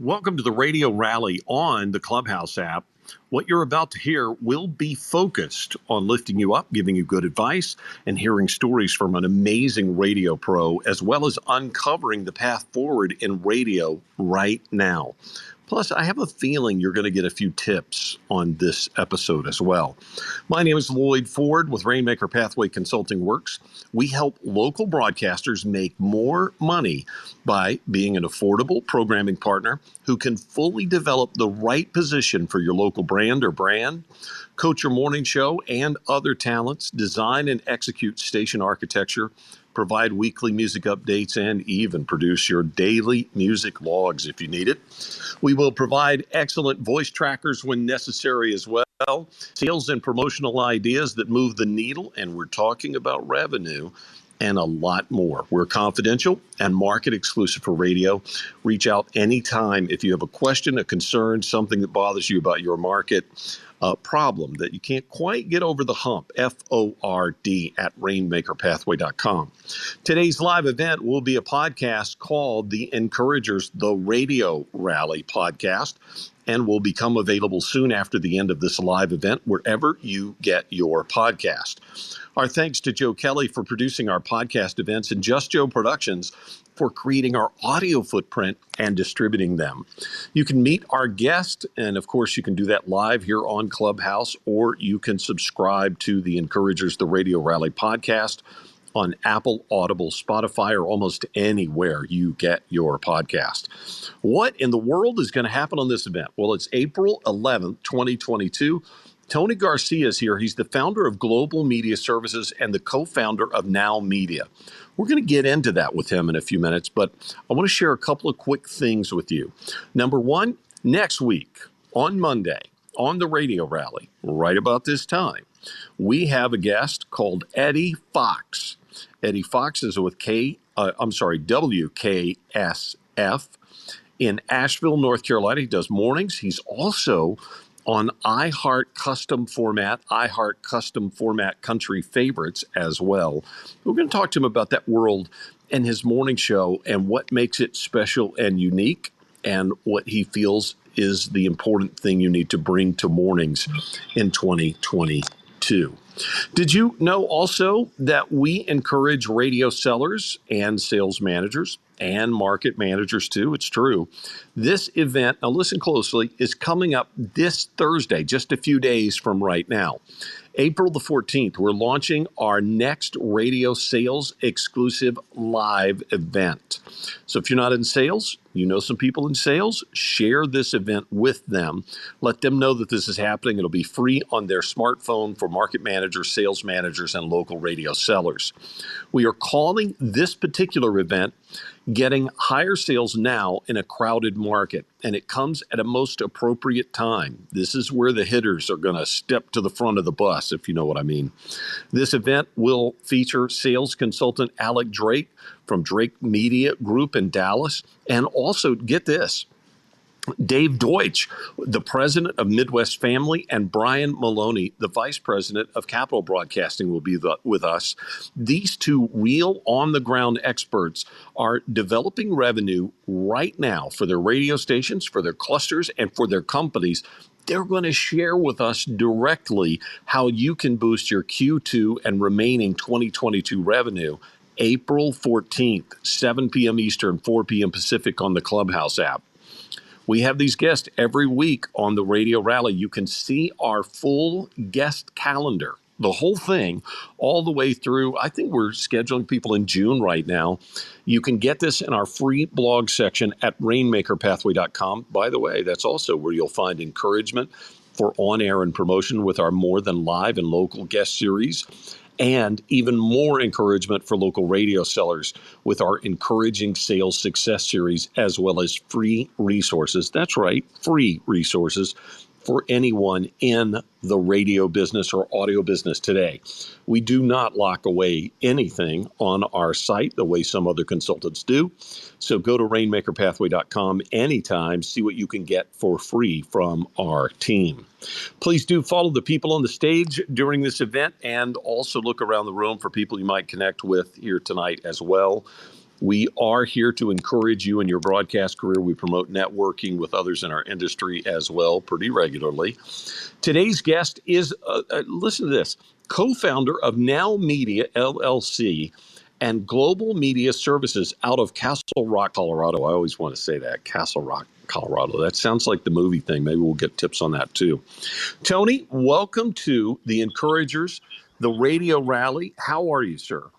Welcome to the radio rally on the Clubhouse app. What you're about to hear will be focused on lifting you up, giving you good advice, and hearing stories from an amazing radio pro, as well as uncovering the path forward in radio right now. Plus, I have a feeling you're going to get a few tips on this episode as well. My name is Loyd Ford with Rainmaker Pathway Consulting Works. We help local broadcasters make more money by being an affordable programming partner who can fully develop the right position for your local brand or brand, coach your morning show and other talents, design and execute station architecture provide weekly music updates, and even produce your daily music logs if you need it. We will provide excellent voice trackers when necessary as well, sales and promotional ideas that move the needle, and we're talking about revenue and a lot more. We're confidential and market exclusive for radio. Reach out anytime if you have a question, a concern, something that bothers you about your market uh, problem that you can't quite get over the hump. F O R D at rainmakerpathway.com. Today's live event will be a podcast called The Encouragers, the Radio Rally podcast and will become available soon after the end of this live event wherever you get your podcast. Our thanks to Joe Kelley for producing our podcast events and Just Joe Productions for creating our audio footprint and distributing them. You can meet our guest, and of course, you can do that live here on Clubhouse, or you can subscribe to the Encouragers the Radio Rally podcast on Apple, Audible, Spotify, or almost anywhere you get your podcast. What in the world is going to happen on this event? Well, it's April 11th, 2022. Tony Garcia is here. He's the founder of Global Media Services and the co founder of Now Media. We're going to get into that with him in a few minutes, but I want to share a couple of quick things with you. Number one, next week on Monday on the radio rally, right about this time, we have a guest called Eddie Fox. Eddie Fox is with K, uh, I'm sorry, WKSF in Asheville, North Carolina. He does mornings. He's also on iHeart Custom Format, iHeart Custom Format Country Favorites as well. We're going to talk to him about that world and his morning show and what makes it special and unique and what he feels is the important thing you need to bring to mornings in 2022. Did you know also that we encourage radio sellers and sales managers and market managers too. It's true. This event, now listen closely, is coming up this Thursday, just a few days from right now. April the 14th, we're launching our next radio sales exclusive live event. So if you're not in sales, you know some people in sales, share this event with them. Let them know that this is happening. It'll be free on their smartphone for market managers, sales managers, and local radio sellers. We are calling this particular event getting higher sales now in a crowded market, and it comes at a most appropriate time. This is where the hitters are going to step to the front of the bus, if you know what I mean. This event will feature sales consultant Alec Drake from Drake Media Group in Dallas, and also get this Dave Deutsch, the president of Midwest Family, and Brian Maloney, the vice president of Capital Broadcasting, will be the, with us. These two real on the ground experts are developing revenue right now for their radio stations, for their clusters, and for their companies. They're going to share with us directly how you can boost your Q2 and remaining 2022 revenue. April 14th, 7 p.m. Eastern, 4 p.m. Pacific on the Clubhouse app. We have these guests every week on the radio rally. You can see our full guest calendar, the whole thing, all the way through. I think we're scheduling people in June right now. You can get this in our free blog section at rainmakerpathway.com. By the way, that's also where you'll find encouragement for on air and promotion with our more than live and local guest series and even more encouragement for local radio sellers with our Encouraging Sales Success Series, as well as free resources. That's right, free resources for anyone in the radio business or audio business today. We do not lock away anything on our site the way some other consultants do. So go to rainmakerpathway.com anytime, see what you can get for free from our team. Please do follow the people on the stage during this event and also look around the room for people you might connect with here tonight as well. We are here to encourage you in your broadcast career. We promote networking with others in our industry as well pretty regularly. Today's guest is, uh, uh, listen to this, co founder of Now Media LLC and Global Media Services out of Castle Rock, Colorado. I always want to say that Castle Rock, Colorado. That sounds like the movie thing. Maybe we'll get tips on that too. Tony, welcome to the Encouragers, the radio rally. How are you, sir?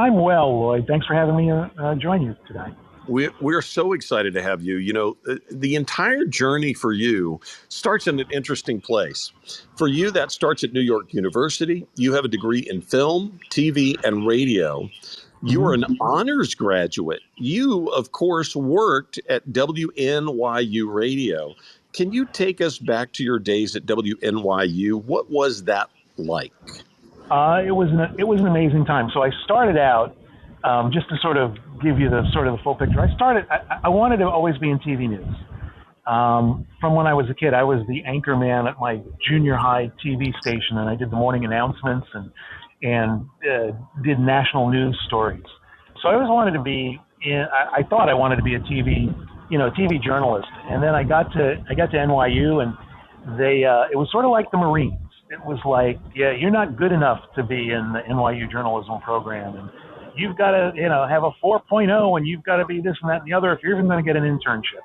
I'm well, Loyd. Thanks for having me uh, uh, join you today. We're, we're so excited to have you. You know, uh, the entire journey for you starts in an interesting place. For you, that starts at New York University. You have a degree in film, TV, and radio. You are an mm-hmm. honors graduate. You, of course, worked at WNYU Radio. Can you take us back to your days at WNYU? What was that like? Uh, it was an, it was an amazing time. So I started out um, just to sort of give you the sort of the full picture. I started. I, I wanted to always be in TV news. Um, from when I was a kid, I was the anchor man at my junior high TV station, and I did the morning announcements and and uh, did national news stories. So I always wanted to be. In, I, I thought I wanted to be a TV, you know, TV journalist. And then I got to I got to NYU, and they uh, it was sort of like the Marines. It was like, yeah, you're not good enough to be in the NYU journalism program, and you've got to, you know, have a 4.0, and you've got to be this and that and the other if you're even going to get an internship.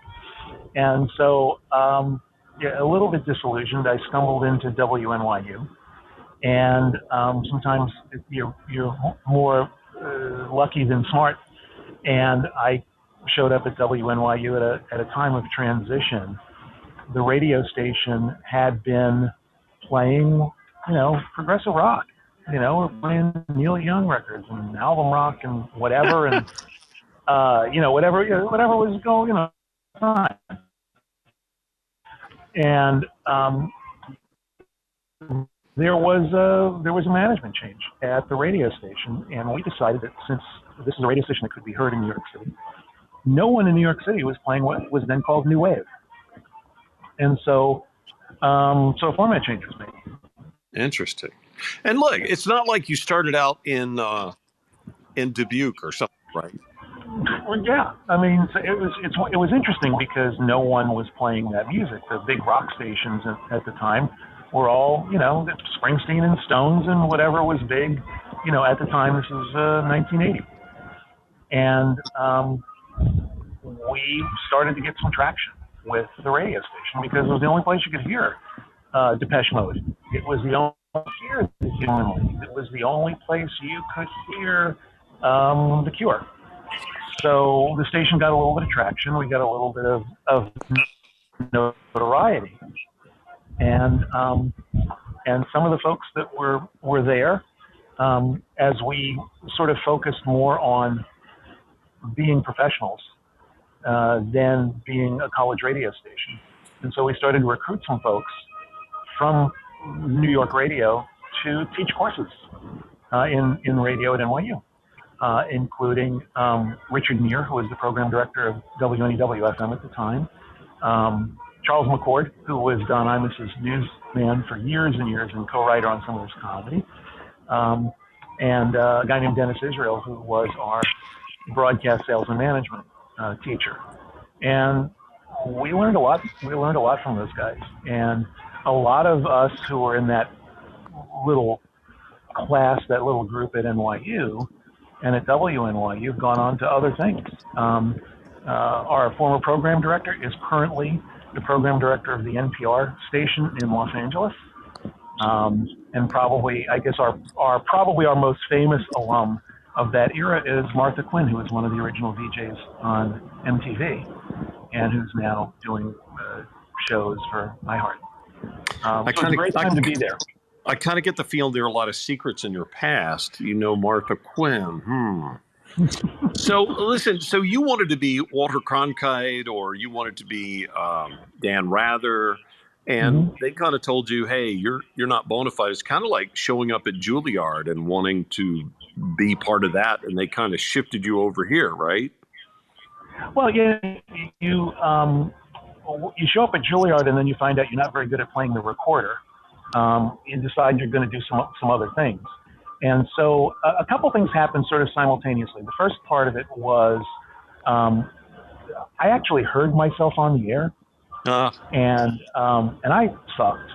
And so, um, yeah, a little bit disillusioned, I stumbled into WNYU and um, sometimes you're you're more uh, lucky than smart. And I showed up at WNYU at a at a time of transition. The radio station had been playing, you know, progressive rock. You know, we're playing Neil Young records and album rock and whatever, and uh, you know, whatever you know, whatever was going, you know. And um, there was a there was a management change at the radio station, and we decided that since this is a radio station that could be heard in New York City, no one in New York City was playing what was then called New Wave, and so um, so a format change was made. Interesting. And look, it's not like you started out in uh, in Dubuque or something, right? Well, yeah. I mean, it was it's it was interesting because no one was playing that music. The big rock stations at, at the time were all, you know, Springsteen and Stones and whatever was big, you know, at the time. This is uh, 1980. And um, we started to get some traction with the radio station because it was the only place you could hear uh, Depeche Mode. It was the only It was the only place you could hear um, The Cure. So the station got a little bit of traction. We got a little bit of, of notoriety and um, and some of the folks that were were there um, as we sort of focused more on being professionals uh, than being a college radio station. And so we started to recruit some folks from New York radio to teach courses uh, in, in radio at NYU, uh, including um, Richard Neer, who was the program director of WNEW FM at the time, um, Charles McCord, who was Don Imus's newsman for years and years and co-writer on some of his comedy, um, and uh, a guy named Dennis Israel, who was our broadcast sales and management uh, teacher. And we learned a lot. We learned a lot from those guys, and a lot of us who were in that little class, that little group at NYU and at WNYU, have gone on to other things. Um, uh, our former program director is currently the program director of the NPR station in Los Angeles. Um, and probably, I guess, our, our probably our most famous alum of that era is Martha Quinn, who was one of the original VJs on MTV, and who's now doing uh, shows for iHeart. Um, so it's a great time I, to be there. I kind of get the feeling there are a lot of secrets in your past. You know, Martha Quinn. Hmm so listen, so you wanted to be Walter Cronkite or you wanted to be um, Dan Rather, and mm-hmm. they kind of told you, "Hey, you're you're not bona fide." It's kind of like showing up at Juilliard and wanting to be part of that, and they kind of shifted you over here, right? Well, yeah, you um, you show up at Juilliard and then you find out you're not very good at playing the recorder. Um, you decide you're going to do some some other things. And so a, a couple things happened sort of simultaneously. The first part of it was um, I actually heard myself on the air, Uh, and um, and I sucked.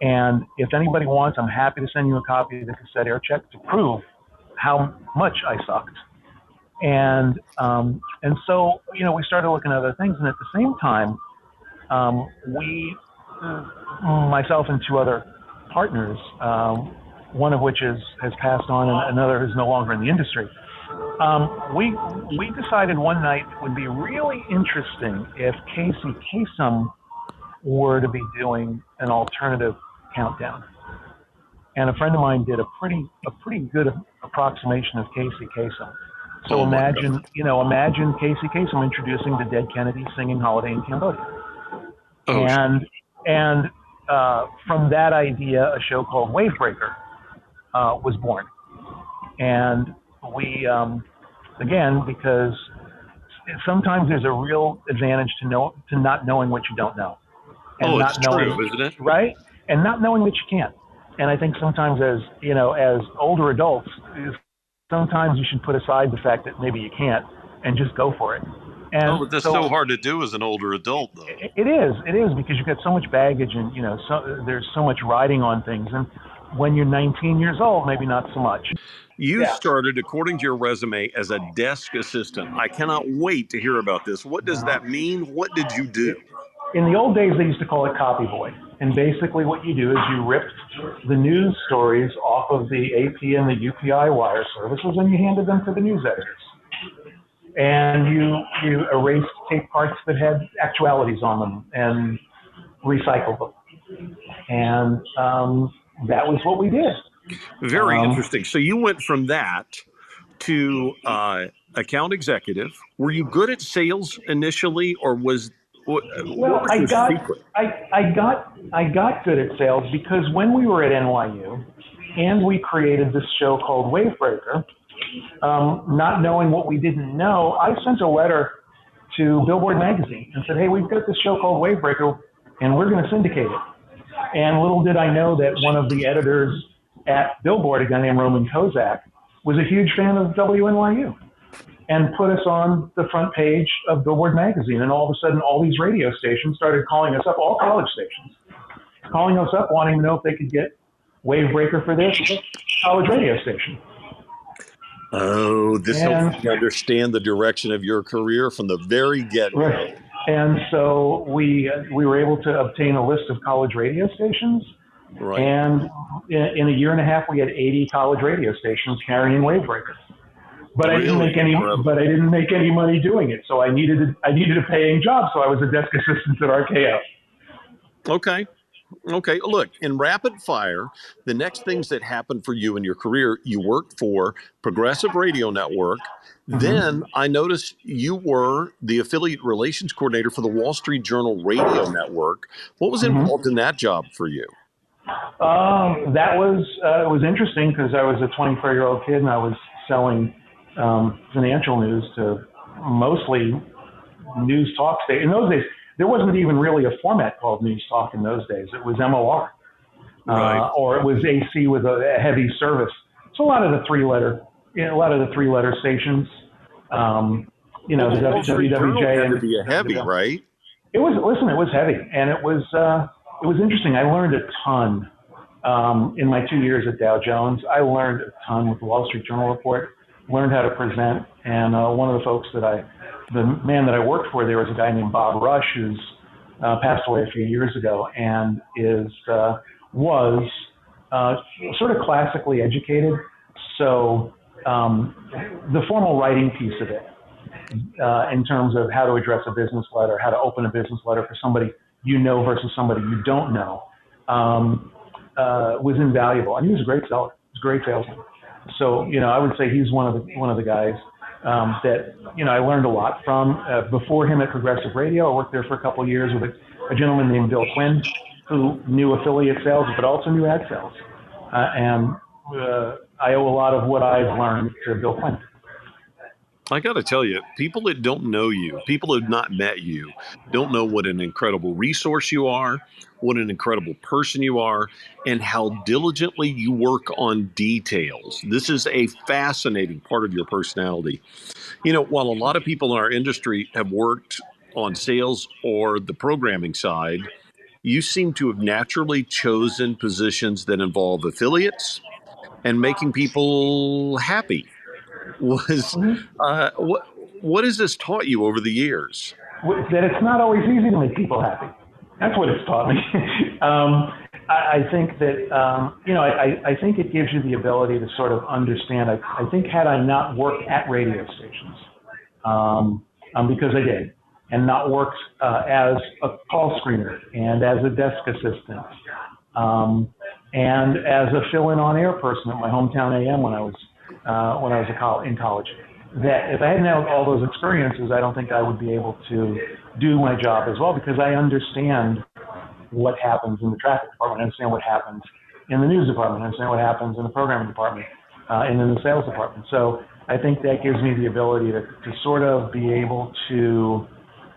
And if anybody wants, I'm happy to send you a copy of the cassette air check to prove how much I sucked. And um, and so you know we started looking at other things, and at the same time, um, we, myself and two other partners, um, one of which is has passed on, and another is no longer in the industry. Um, we we decided one night it would be really interesting if Casey Kasem were to be doing an alternative countdown. And a friend of mine did a pretty a pretty good approximation of Casey Kasem. So Oh imagine, you know, imagine Casey Kasem introducing the dead Kennedy singing "Holiday in Cambodia," oh, and and uh, from that idea, a show called Wavebreaker uh, was born. And we, um, again, because sometimes there's a real advantage to know to not knowing what you don't know, and oh, not it's knowing true, isn't it? right? And not knowing that you can't. And I think sometimes as, you know, as older adults, sometimes you should put aside the fact that maybe you can't and just go for it. And Oh, that's so, hard to do as an older adult, though. it it is, it is because you've got so much baggage and, you know, so, there's so much riding on things. And when you're 19 years old, maybe not so much. You Yeah. started, according to your resume, as a desk assistant. I cannot wait to hear about this. What does uh-huh. that mean? What did you do? In the old days, they used to call it copy boy. And basically, what you do is you ripped the news stories off of the AP and the UPI wire services, and you handed them to the news editors. And you you erased tape parts that had actualities on them and recycled them. And um, that was what we did. Very Um, interesting. So you went from that to uh, account executive. Were you good at sales initially, or was what, Well, what I got secret? I, I got I got good at sales because when we were at NYU and we created this show called Wavebreaker, um, not knowing what we didn't know, I sent a letter to Billboard magazine and said, "Hey, we've got this show called Wavebreaker, and we're going to syndicate it." And little did I know that one of the editors at Billboard, a guy named Roman Kozak, was a huge fan of WNYU and put us on the front page of Billboard magazine. And all of a sudden, all these radio stations started calling us up, all college stations, calling us up, wanting to know if they could get Wavebreaker for their college radio station. Oh, this And- helps you understand the direction of your career from the very get go. Right. And so we we were able to obtain a list of college radio stations, Right. and in, in a year and a half, we had 80 college radio stations carrying Wavebreaker. But I didn't make any. Incredible. But I didn't make any money doing it. So I needed. A, I needed a paying job. So I was a desk assistant at RKO. Okay. Okay. Look, in rapid fire, the next things that happened for you in your career, you worked for Progressive Radio Network. Mhm. Then I noticed you were the affiliate relations coordinator for the Wall Street Journal Radio Network. What was Mhm. involved in that job for you? Um, that was uh, it was interesting because I was a 24 year old kid and I was selling um, financial news to mostly news talk state. In those days, there wasn't even really a format called news talk. In those days, it was MOR, Right. uh, or it was AC with a, a heavy service. So a lot of the three letter, you know, a lot of the three letter stations. Um, you know, the Wall WWJ had and to be a heavy, right? it was listen, it was heavy, and it was uh, it was interesting. I learned a ton um, in my two years at Dow Jones. I learned a ton with the Wall Street Journal report. Learned how to present, and uh, one of the folks that I, the man that I worked for, there was a guy named Bob Rush who's uh, passed away a few years ago, and is uh, was uh, sort of classically educated. So um, the formal writing piece of it uh, in terms of how to address a business letter, how to open a business letter for somebody you know versus somebody you don't know, um, uh, was invaluable. And he was a great seller. He was a great salesman. So you know, I would say he's one of the one of the guys um, that you know I learned a lot from. Uh, before him at Progressive Radio, I worked there for a couple of years with a, a gentleman named Bill Quinn, who knew affiliate sales but also knew ad sales, uh, and uh, I owe a lot of what I've learned to Bill Quinn. I got to tell you, people that don't know you, people who have not met you, don't know what an incredible resource you are, what an incredible person you are, and how diligently you work on details. This is a fascinating part of your personality. You know, while a lot of people in our industry have worked on sales or the programming side, you seem to have naturally chosen positions that involve affiliates and making people happy was Mhm. uh, what what has this taught you over the years? that it's not always easy to make people happy. That's what it's taught me. um, I, I think that um, you know, I, I think it gives you the ability to sort of understand. I, I think had I not worked at radio stations, um, um, because I did, and not worked uh, as a call screener and as a desk assistant, um, and as a fill-in on-air person at my hometown AM when I was uh, when I was col- in college. That if I hadn't had all those experiences, I don't think I would be able to do my job as well because I understand what happens in the traffic department, I understand what happens in the news department, I understand what happens in the programming department, uh, and in the sales department. So I think that gives me the ability to, to sort of be able to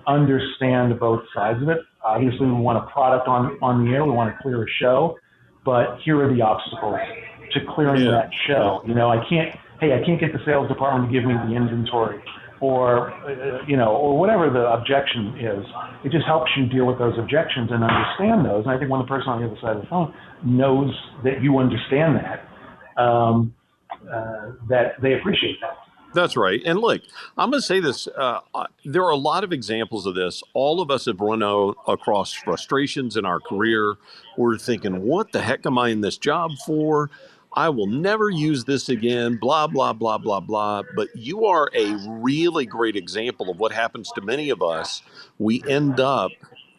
understand both sides of it. Obviously, we want a product on, on the air, we want to clear a show, but here are the obstacles to clearing Yeah. that show. You know, I can't, hey, I can't get the sales department to give me the inventory or, uh, you know, or whatever the objection is. It just helps you deal with those objections and understand those. And I think when the person on the other side of the phone knows that you understand that, um, uh, that they appreciate that. That's right. And look, I'm going to say this. Uh, uh, there are a lot of examples of this. All of us have run out across frustrations in our career. We're thinking, what the heck am I in this job for? I will never use this again, blah, blah, blah, blah, blah. But you are a really great example of what happens to many of us. We end up,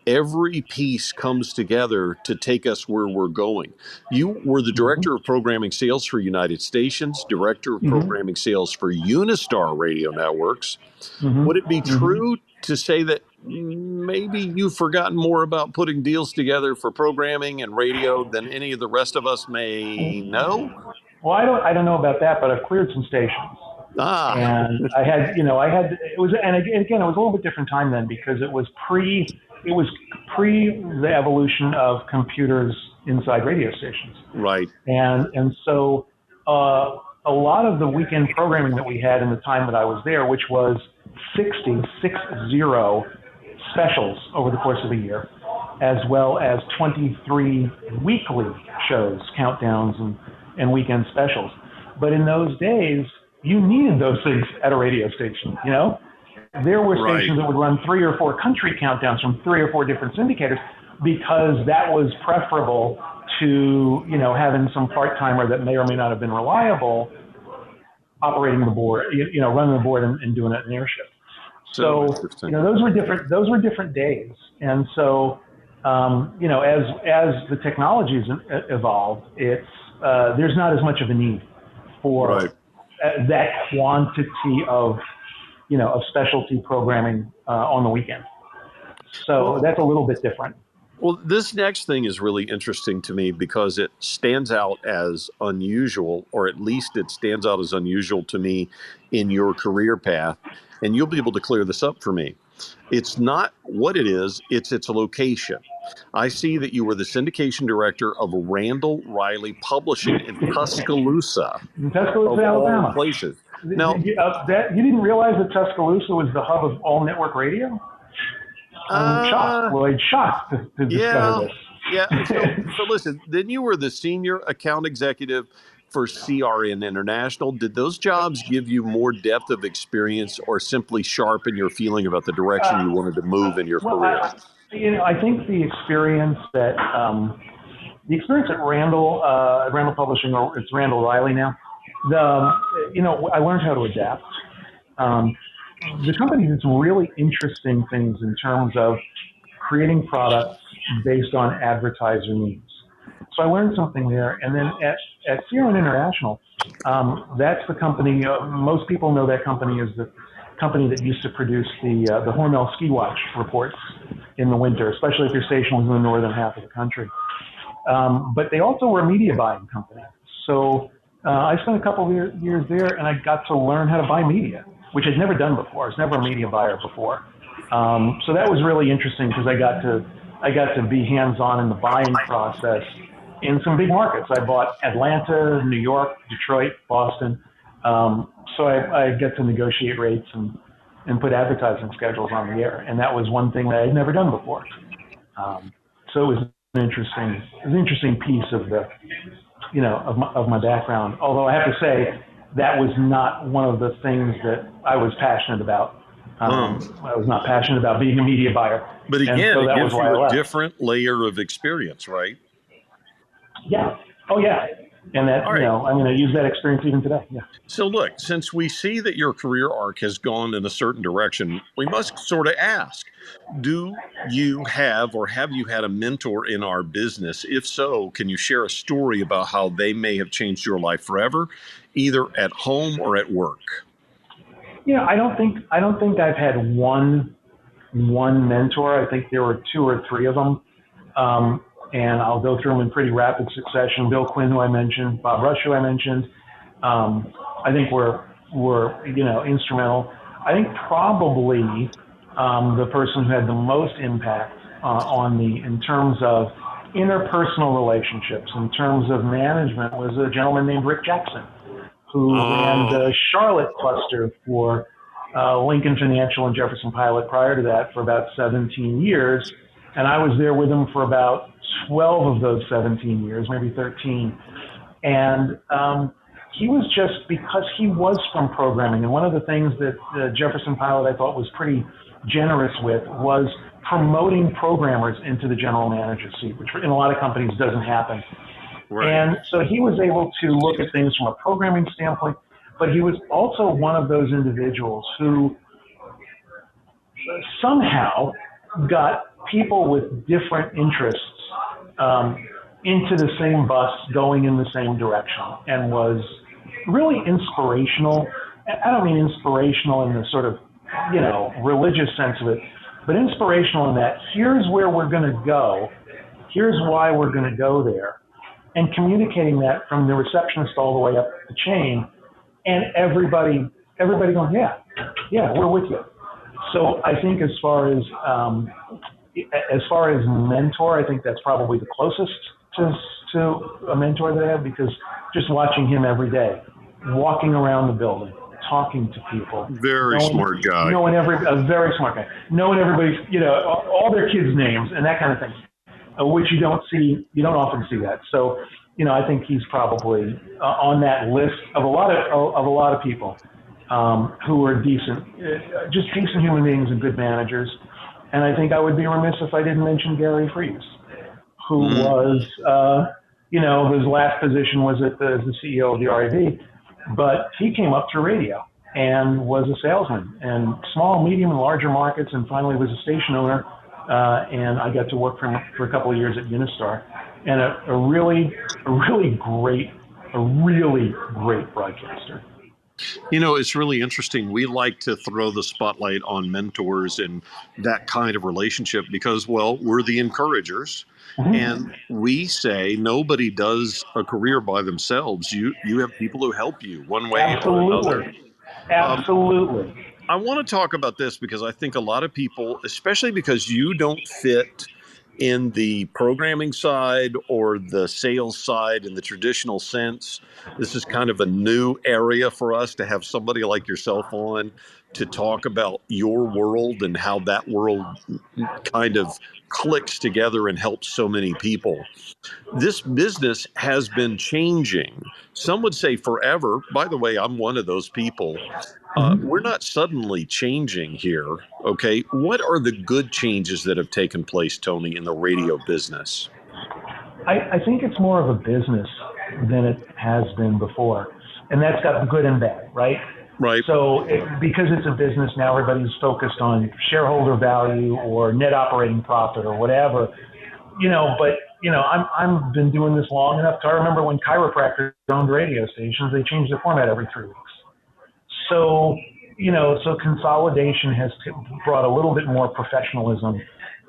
every piece comes together to take us where we're going. You were the director of programming sales for United Stations, director of Mhm. programming sales for Unistar Radio Networks. Mhm. Would it be Mhm. true to say that maybe you've forgotten more about putting deals together for programming and radio than any of the rest of us may know? Well, I don't, I don't know about that, but I've cleared some stations. Ah, and I had, you know, I had it was, and again, it was a little bit different time then because it was pre, it was pre the evolution of computers inside radio stations, right. and and so uh, a lot of the weekend programming that we had in the time that I was there, which was 60, six zero specials over the course of a year, as well as 23 weekly shows, countdowns, and, and weekend specials. But in those days, you needed those things at a radio station, you know? There were Right. stations that would run three or four country countdowns from three or four different syndicators because that was preferable to, you know, having some part-timer that may or may not have been reliable operating the board, you, you know, running the board and, and doing it in air shift. So, you know, those were different. Those were different days, and so, um, you know, as as the technologies evolved, it's uh, there's not as much of a need for Right. that quantity of, you know, of specialty programming uh, on the weekend. So that's a little bit different. Well, this next thing is really interesting to me because it stands out as unusual, or at least it stands out as unusual to me in your career path. And you'll be able to clear this up for me. It's not what it is, it's its location. I see that you were the syndication director of Randall Reilly Publishing in Tuscaloosa, In Tuscaloosa, all Alabama. places. Now- you, uh, that, you didn't realize that Tuscaloosa was the hub of all network radio? I'm Uh, shocked. Loyd, shocked to, to discover yeah. this. Yeah. So, so listen, then you were the senior account executive for CRN International. Did those jobs give you more depth of experience or simply sharpen your feeling about the direction you wanted to move in your Well, career? I, you know, I think the experience that um, the experience at Randall, uh, Randall Publishing, or it's Randall Reilly now. The you know, I learned how to adapt. Um, the company did some really interesting things in terms of creating products based on advertiser needs. So I learned something there, and then at at CRN International, um, that's the company. Uh, most people know that company is the company that used to produce the uh, the Hormel Ski Watch reports in the winter, especially if you're stationed in the northern half of the country. Um, but they also were a media buying company. So uh, I spent a couple of year, years there, and I got to learn how to buy media. Which I'd never done before. I was never a media buyer before. Um, so that was really interesting because I got to I got to be hands on in the buying process in some big markets. I bought Atlanta, New York, Detroit, Boston. Um, so I, I get to negotiate rates and, and put advertising schedules on the air. And that was one thing that I'd never done before. Um, so it was an interesting, an interesting piece of the, you know, of my, of my background. Although I have to say that was not one of the things that I was passionate about. Um, Hmm. I was not passionate about being a media buyer. But again, so that it gives you a different layer of experience, right? Yeah. Oh, yeah. And that, right. you know, I'm going to use that experience even today. Yeah. So, look, since we see that your career arc has gone in a certain direction, we must sort of ask Do you have or have you had a mentor in our business? If so, can you share a story about how they may have changed your life forever, either at home or at work? Yeah, I don't think I don't think I've had one one mentor. I think there were two or three of them, um, and I'll go through them in pretty rapid succession. Bill Quinn, who I mentioned, Bob Rush, who I mentioned. Um, I think were were you know instrumental. I think probably um, the person who had the most impact uh, on me in terms of interpersonal relationships, in terms of management, was a gentleman named Rick Jackson who Oh. ran the Charlotte cluster for uh, Lincoln Financial and Jefferson Pilot prior to that for about 17 years. And I was there with him for about 12 of those 17 years, maybe 13. And um, he was just because he was from programming. And one of the things that uh, Jefferson Pilot I thought was pretty generous with was promoting programmers into the general manager seat, which in a lot of companies doesn't happen. And so he was able to look at things from a programming standpoint, but he was also one of those individuals who somehow got people with different interests um, into the same bus going in the same direction and was really inspirational. I don't mean inspirational in the sort of, you know, religious sense of it, but inspirational in that here's where we're going to go, here's why we're going to go there and communicating that from the receptionist all the way up the chain, and everybody everybody going, yeah, yeah, we're with you. So I think as far as um, as far as mentor, I think that's probably the closest to to a mentor that I have because just watching him every day, walking around the building, talking to people, Very knowing- smart guy. knowing every a very smart guy, knowing everybody's you know all, their kids' names and that kind of thing, which you don't see you don't often see that. So you know I think he's probably uh, on that list of a lot of of a lot of people um, who are decent, uh, just decent human beings and good managers. And I think I would be remiss if I didn't mention Gary Fries, who Mhm. was uh, you know his last position was at the, as the CEO of the RAB, but he came up through radio and was a salesman and small, medium, and larger markets, and finally was a station owner. Uh, and I got to work for for a couple of years at Unistar, and a, a really, a really great, a really great broadcaster. You know, it's really interesting. We like to throw the spotlight on mentors and that kind of relationship because, well, we're the encouragers. Mhm. And we say nobody does a career by themselves. You you have people who help you one way or another. Absolutely, absolutely. I want to talk about this because I think a lot of people, especially because you don't fit in the programming side or the sales side in the traditional sense, this is kind of a new area for us to have somebody like yourself on to talk about your world and how that world kind of clicks together and helps so many people. This business has been changing. Some would say forever. By the way, I'm one of those people. Uh, we're not suddenly changing here. Okay. What are the good changes that have taken place, Tony, in the radio business? I, I think it's more of a business than it has been before, and that's got good and bad, right? Right. So it, because it's a business now, everybody's focused on shareholder value or net operating profit or whatever, you know. But you know, I'm I'm been doing this long enough to I remember when chiropractors owned radio stations, they changed the format every three weeks. So you know, so consolidation has brought a little bit more professionalism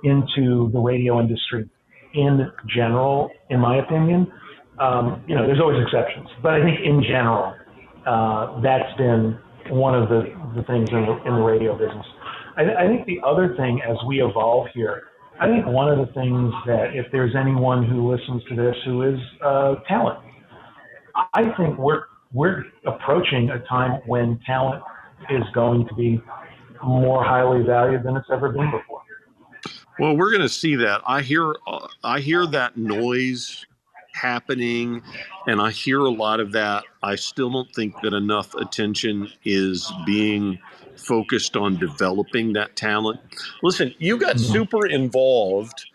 into the radio industry in general, in my opinion. Um, you know, there's always exceptions, but I think in general, uh, that's been one of the, the things in the, in the radio business. I, I think the other thing as we evolve here, I think one of the things that if there's anyone who listens to this who is uh, talent, I think we're we're approaching a time when talent is going to be more highly valued than it's ever been before. Well, we're going to see that. I hear uh, I hear that noise happening and I hear a lot of that. I still don't think that enough attention is being focused on developing that talent. Listen, you got Mhm. super involved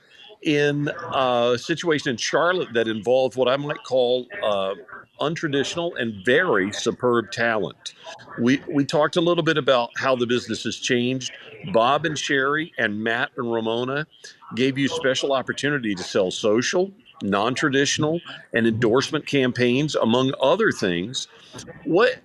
in a situation in Charlotte that involved what I might call uh, untraditional and very superb talent. We we talked a little bit about how the business has changed. Bob and Sheri and Matt and Ramona gave you special opportunity to sell social, non-traditional, and endorsement campaigns, among other things. What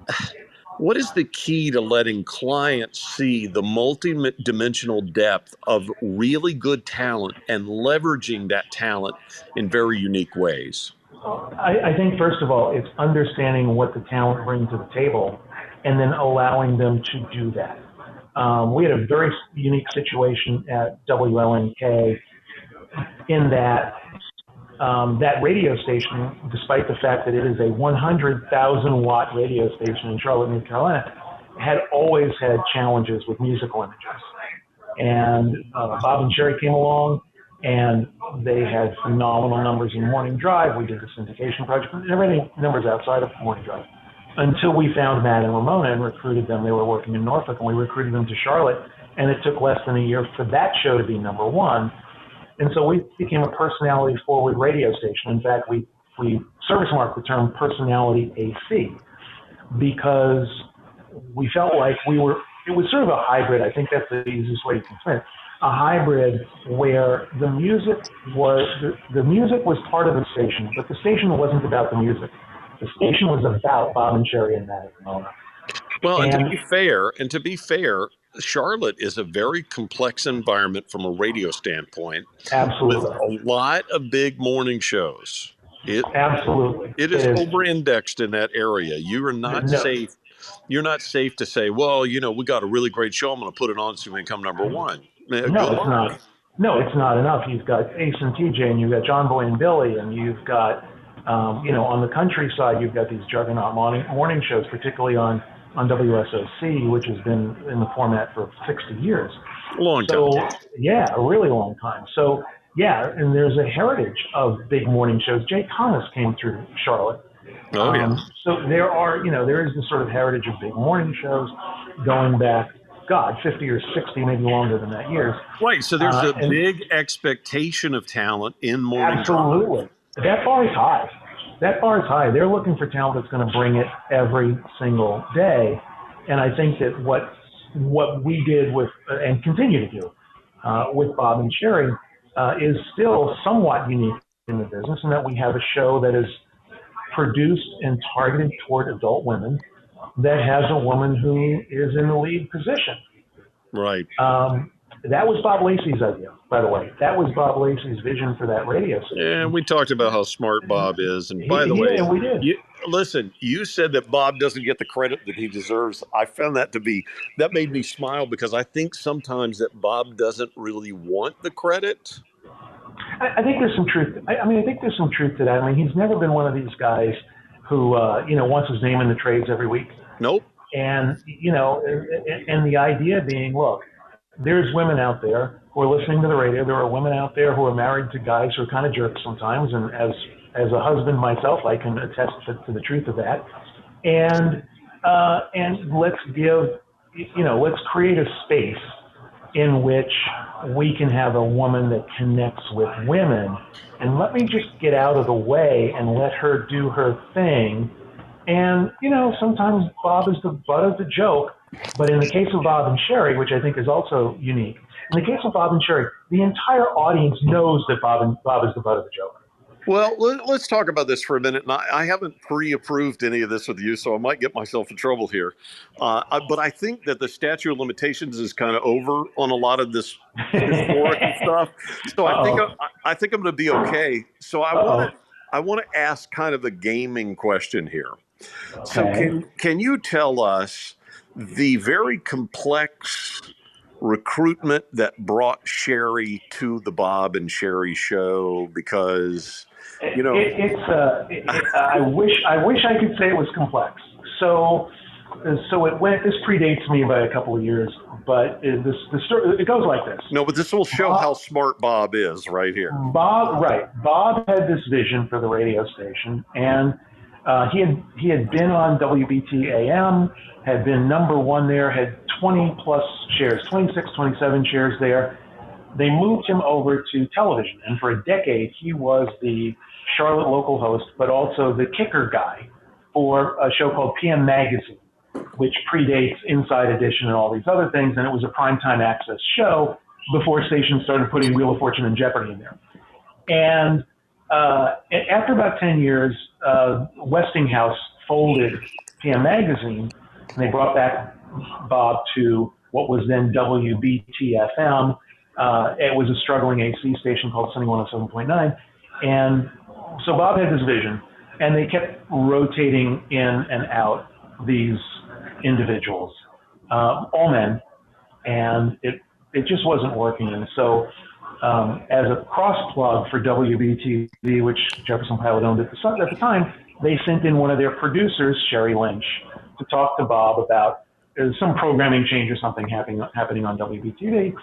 what is the key to letting clients see the multi-dimensional depth of really good talent and leveraging that talent in very unique ways? I, I think first of all, it's understanding what the talent brings to the table, and then allowing them to do that. Um, we had a very unique situation at WLNK in that um, that radio station, despite the fact that it is a 100,000 watt radio station in Charlotte, North Carolina, had always had challenges with musical images. And uh, Bob and Sheri came along, and they had phenomenal numbers in Morning Drive. We did the syndication project, and everything numbers outside of Morning Drive. Until we found Matt and Ramona and recruited them, they were working in Norfolk, and we recruited them to Charlotte. And it took less than a year for that show to be number one. And so we became a personality forward radio station. In fact, we, we service marked the term personality AC because we felt like we were, it was sort of a hybrid. I think that's the easiest way to explain it. A hybrid where the music was, the, the music was part of the station, but the station wasn't about the music. The station was about Bob and Sheri and Matt and Mona. Well, and to be fair, and to be fair, Charlotte is a very complex environment from a radio standpoint with Absolutely. a lot of big morning shows. It Absolutely. it is over indexed in that area. You are not No. safe. You're not safe to say, well, you know, we got a really great show. I'm going to put it on so we can come number one. No, good it's luck. not. No, it's not enough. You've got Ace and TJ, and you've got John Boy and Billy, and you've got, um, you know, on the countryside, you've got these juggernaut morning morning shows, particularly on on WSOC, which has been in the format for 60 years. Long So time. yeah, a really long time. So yeah, and there's a heritage of big morning shows. Jay Thomas came through Charlotte. Oh yeah. Um, so there are, you know, there is this sort of heritage of big morning shows going back, God, 50 or 60, maybe longer than that years. Right. So there's uh, a big expectation of talent in morning. Absolutely. That bar is high. That bar is high. They're looking for talent that's going to bring it every single day. And I think that what what we did with and continue to do uh, with Bob and Sheri uh, is still somewhat unique in the business, in that we have a show that is produced and targeted toward adult women that has a woman who is in the lead position. Right. Um, that was Bob Lacey's idea, by the way. That was Bob Lacey's vision for that radio station. And we talked about how smart Bob is. And by He- the he- way, and we did. You, listen, you said that Bob doesn't get the credit that he deserves. I found that to be that made me smile because I think sometimes that Bob doesn't really want the credit. I, I think there's some truth. I, I mean, I think there's some truth to that. I mean, he's never been one of these guys who, uh, you know, wants his name in the trades every week. Nope. And you know, and, and the idea being, look, there's women out there who are listening to the radio. There are women out there who are married to guys who are kind of jerks sometimes. And as as a husband myself, I can attest to, to the truth of that. And uh, and let's give, you know, let's create a space in which we can have a woman that connects with women. And let me just get out of the way and let her do her thing. And, you know, sometimes Bob is the butt of the joke. But in the case of Bob and Sheri, which I think is also unique, in the case of Bob and Sheri, the entire audience knows that Bob and Bob is the butt of the joke. Well, let, us talk about this for a minute. And I, I haven't pre-approved any of this with you, so I might get myself in trouble here. Uh, I, but I think that the statute of limitations is kind of over on a lot of this historic stuff. So I think Uh-oh. I, I think I'm going to be okay. So I want to I want to ask kind of a gaming question here. So can can you tell us the very complex recruitment that brought Sheri to the Bob and Sheri show because you know it, it's uh, it, I wish I wish I could say it was complex. So so it went. This predates me by a couple of years, but it, this the story it goes like this. No, but this will show Bob, how smart Bob is right here. Bob, right? Bob had this vision for the radio station, and uh, he had he had been on WBT AM, had been number one there, had 20 plus shares, 26, 27 shares there. They moved him over to television, and for a decade he was the Charlotte local host, but also the kicker guy for a show called PM Magazine, which predates Inside Edition and all these other things, and it was a primetime access show before stations started putting Wheel of Fortune and Jeopardy in there. And uh, after about 10 years, uh, Westinghouse folded PM Magazine, and they brought back Bob to what was then WBTFM. Uh, it was a struggling AC station called Sunny 107.9. And so Bob had this vision, and they kept rotating in and out these individuals, uh, all men, and it, it just wasn't working. And so um, as a cross plug for WBTV, which Jefferson Pilot owned at the, at the time, they sent in one of their producers, Sheri Lynch, to talk to Bob about there's some programming change or something happening happening on WBTV.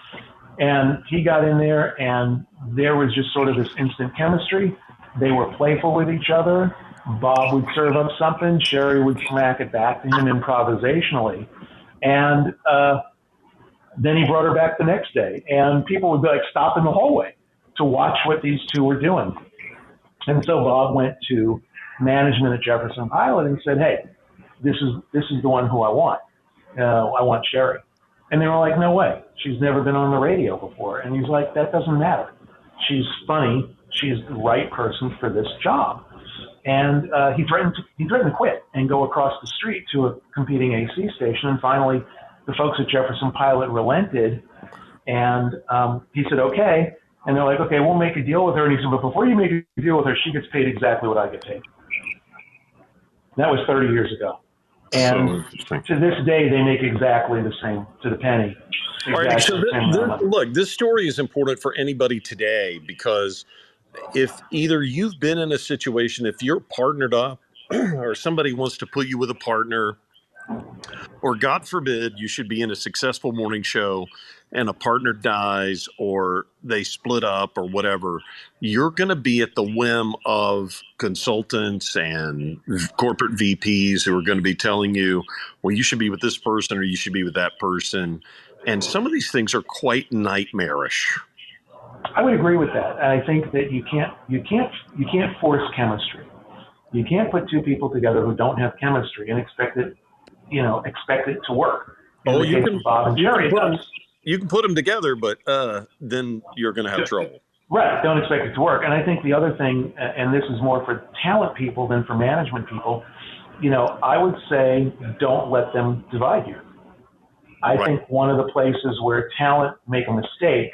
And he got in there, and there was just sort of this instant chemistry. They were playful with each other. Bob would serve up something, Sheri would smack it back to him improvisationally. And uh, then he brought her back the next day, and people would be like stop in the hallway to watch what these two were doing. And so Bob went to management at Jefferson Pilot and said, "Hey, this is this is the one who I want. Uh, I want Sheri." And they were like, "No way. She's never been on the radio before." And he's like, "That doesn't matter. She's funny. She's the right person for this job." And uh, he threatened to, he threatened to quit and go across the street to a competing AC station. And finally, the folks at Jefferson Pilot relented, and um, he said, "Okay." And they're like, "Okay, we'll make a deal with her." And he said, "But before you make a deal with her, she gets paid exactly what I get paid." That was 30 years ago. And so to this day, they make exactly the same to the penny. Exactly All right. So this, this, look, this story is important for anybody today because if either you've been in a situation, if you're partnered up, or somebody wants to put you with a partner, or God forbid, you should be in a successful morning show and a partner dies or they split up or whatever, you're going to be at the whim of consultants and corporate VPs who are going to be telling you, well, you should be with this person or you should be with that person. And some of these things are quite nightmarish. I would agree with that. I think that you can't you can't you can't force chemistry. You can't put two people together who don't have chemistry and expect it you know expect it to work. In oh, you can Bob and Jerry, you can, put, you can put them together, but uh, then you're going to have trouble. Right. Don't expect it to work. And I think the other thing, and this is more for talent people than for management people, you know, I would say don't let them divide you. I right. think one of the places where talent make a mistake,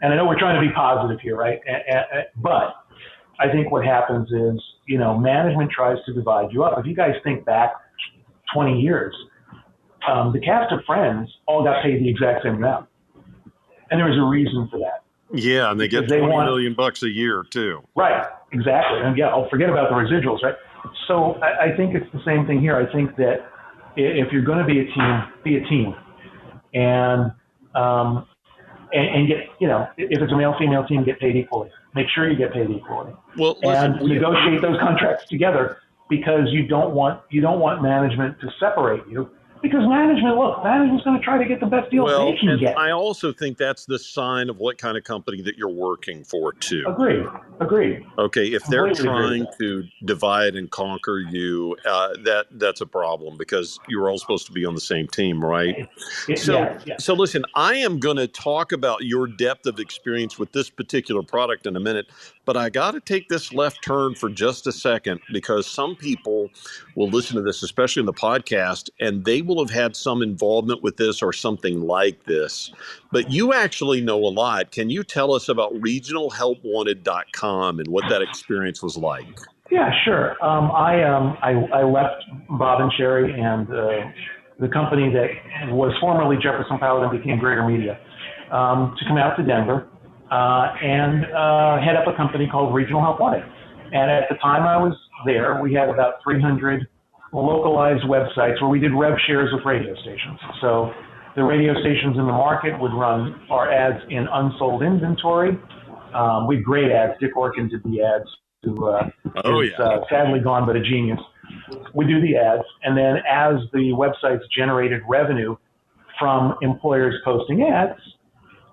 and I know we're trying to be positive here, right? But I think what happens is, you know, management tries to divide you up. If you guys think back 20 years, um, the cast of Friends all got paid the exact same amount, and there was a reason for that. Yeah, and they get twenty want, million bucks a year too. Right, exactly, and yeah, I'll forget about the residuals, right? So I, I think it's the same thing here. I think that if you're going to be a team, be a team, and um, and, and, get you know if it's a male female team, get paid equally. Make sure you get paid equally. Well, and listen, negotiate those contracts together because you don't want you don't want management to separate you because management, look, management's going to try to get the best deal well, they can get. I also think that's the sign of what kind of company that you're working for, too. Agreed. Agreed. Okay, if they're trying to divide and conquer you, uh, that that's a problem because you're all supposed to be on the same team, right? It, so, yeah, yeah. so listen, I am going to talk about your depth of experience with this particular product in a minute, but I got to take this left turn for just a second because some people will listen to this, especially in the podcast, and they will have had some involvement with this or something like this. But you actually know a lot. Can you tell us about regionalhelpwanted.com and what that experience was like? Yeah, sure. Um, I, um, I, I left Bob and Sheri and uh, the company that was formerly Jefferson Pilot and became Greater Media, um, to come out to Denver and uh, head up a company called Regional Help Wanted. And at the time I was there, we had about 300 localized websites where we did rev shares with radio stations. So the radio stations in the market would run our ads in unsold inventory. Um, we had great ads. Dick Orkin did the ads, who uh, oh, is yeah. uh, sadly gone, but a genius. We do the ads, and then as the websites generated revenue from employers posting ads,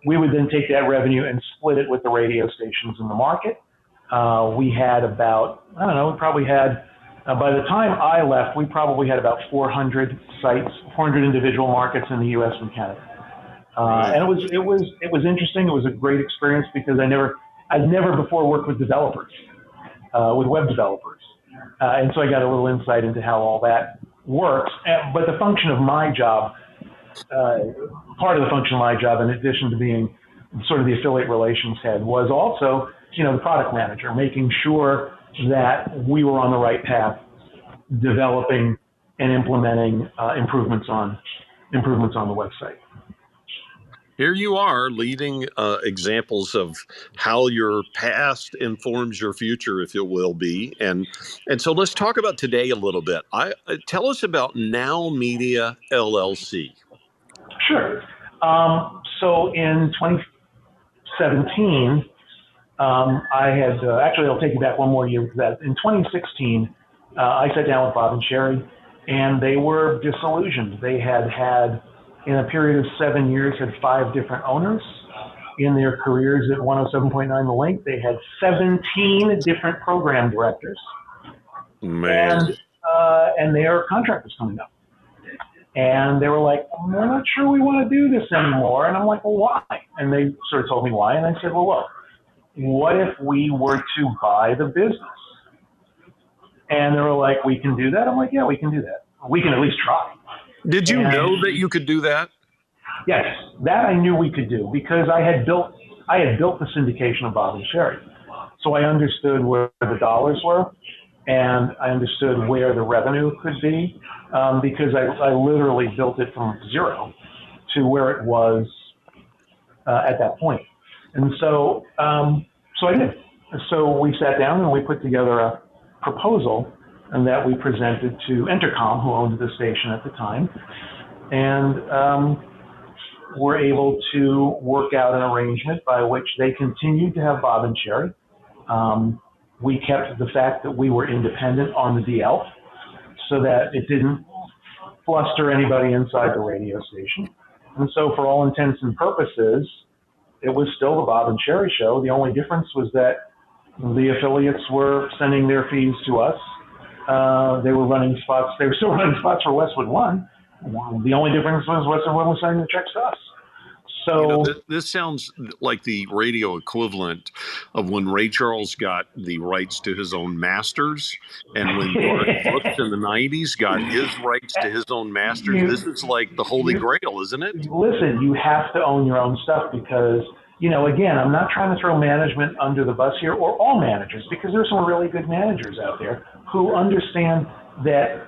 we would then take that revenue and split it with the radio stations in the market. Uh, we had about, I don't know, we probably had, uh, by the time I left, we probably had about 400 sites, 400 individual markets in the U.S. and Canada. Uh, and it was, it was, it was interesting. It was a great experience because I never, I'd never before worked with developers, uh, with web developers. Uh, and so I got a little insight into how all that works. And, but the function of my job, part of the function of my job, in addition to being sort of the affiliate relations head, was also, you know, the product manager, making sure that we were on the right path, developing and implementing uh, improvements on improvements on the website. Here you are leading uh, examples of how your past informs your future, if it will be, and and so let's talk about today a little bit. I uh, tell us about Now Media LLC. Sure. Um, so in 2017, um, I had uh, actually I'll take you back one more year because that in 2016 uh, I sat down with Bob and Sheri, and they were disillusioned. They had had in a period of seven years had five different owners in their careers at 107.9 The Link. They had 17 different program directors, Man. and uh, and their contract was coming up. And they were like, we're not sure we want to do this anymore. And I'm like, well, why? And they sort of told me why. And I said, well, look, what if we were to buy the business? And they were like, we can do that. I'm like, yeah, we can do that. We can at least try. Did you And- know that you could do that? Yes, that I knew we could do because I had built I had built the syndication of Bob and Sheri, so I understood where the dollars were, and I understood where the revenue could be um, because I, I literally built it from zero to where it was uh, at that point. and so um, so I did. So we sat down and we put together a proposal and that we presented to Entercom, who owned the station at the time, and um, were able to work out an arrangement by which they continued to have Bob and Sheri. Um, we kept the fact that we were independent on the DL so that it didn't fluster anybody inside the radio station. And so, for all intents and purposes, it was still the Bob and Sheri show. The only difference was that the affiliates were sending their fees to us. Uh, they were running spots. They were still running spots for Westwood One. The only difference was Westwood One was sending the checks to us. So You know, this, this sounds like the radio equivalent of when Ray Charles got the rights to his own masters, and when Garth Brooks in the '90s got his rights to his own masters. You- This is like the holy you- grail, isn't it? listen, you have to own your own stuff because, you know, again, I'm not trying to throw management under the bus here or all managers because there's some really good managers out there who understand that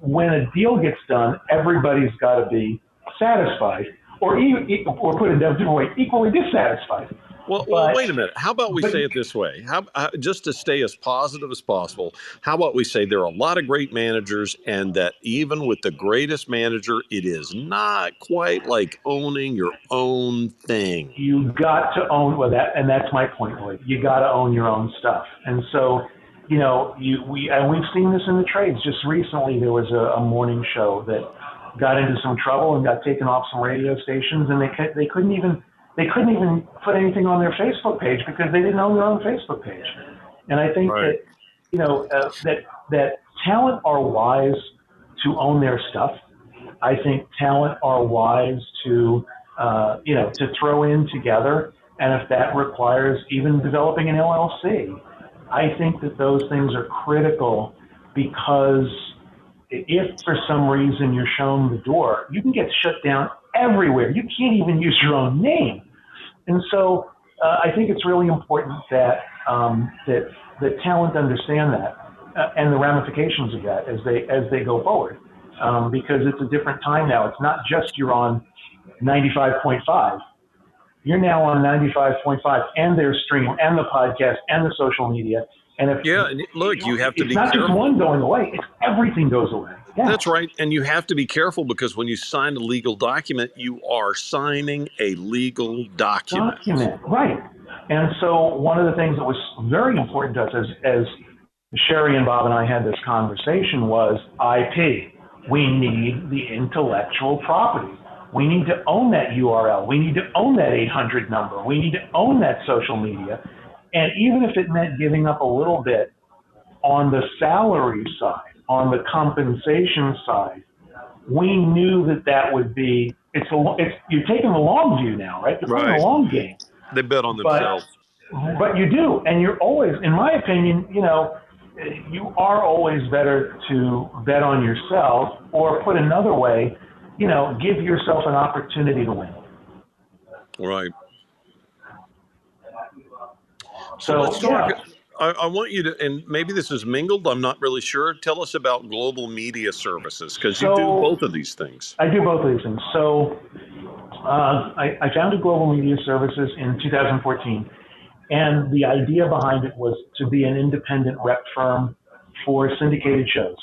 when a deal gets done, everybody's got to be satisfied or, even, or put it a different way, equally dissatisfied. Well, well, wait a minute. How about we but- say it this way? How uh, just to stay as positive as possible? How about we say there are a lot of great managers, and that even with the greatest manager, it is not quite like owning your own thing. you got to own well that and that's my point Loyd. you got to own your own stuff and so you know you we and we've seen this in the trades just recently there was a, a morning show that got into some trouble and got taken off some radio stations and they they couldn't even they couldn't even put anything on their Facebook page because they didn't own their own Facebook page and I think Right. that you know uh, that that talent are wise to own their stuff I think talent are wise to, uh, you know, to throw in together. And if that requires even developing an LLC, I think that those things are critical because if for some reason you're shown the door, you can get shut down everywhere. You can't even use your own name. And so uh, I think it's really important that um, that that talent understand that uh, and the ramifications of that as they as they go forward. um, because it's a different time now. It's not just you're on 95.5. You're now on 95.5 and their stream and the podcast and the social media. And if yeah, and look, you have to it's be not careful. just one going away; it's everything goes away. Yeah. That's right. And you have to be careful because when you sign a legal document, you are signing a legal document. document, right? And so one of the things that was very important to us as, as Sheri and Bob and I had this conversation was IP. We need the intellectual property. We need to own that URL. We need to own that 800 number. We need to own that social media. And even if it meant giving up a little bit on the salary side, on the compensation side, we knew that that would be it's a it's you're taking the long view now, right? You're playing Right. the long game. They bet on But- themselves. But you do, and you're always, in my opinion, you know, you are always better to bet on yourself, or put another way, you know, give yourself an opportunity to win. right. So, let's talk. yeah. I, I want you to, and maybe this is mingled. I'm not really sure. Tell us about global media services because you do both of these things. I do both of these things. So uh, I, I founded Global Media Services in 2014, and the idea behind it was to be an independent rep firm for syndicated shows.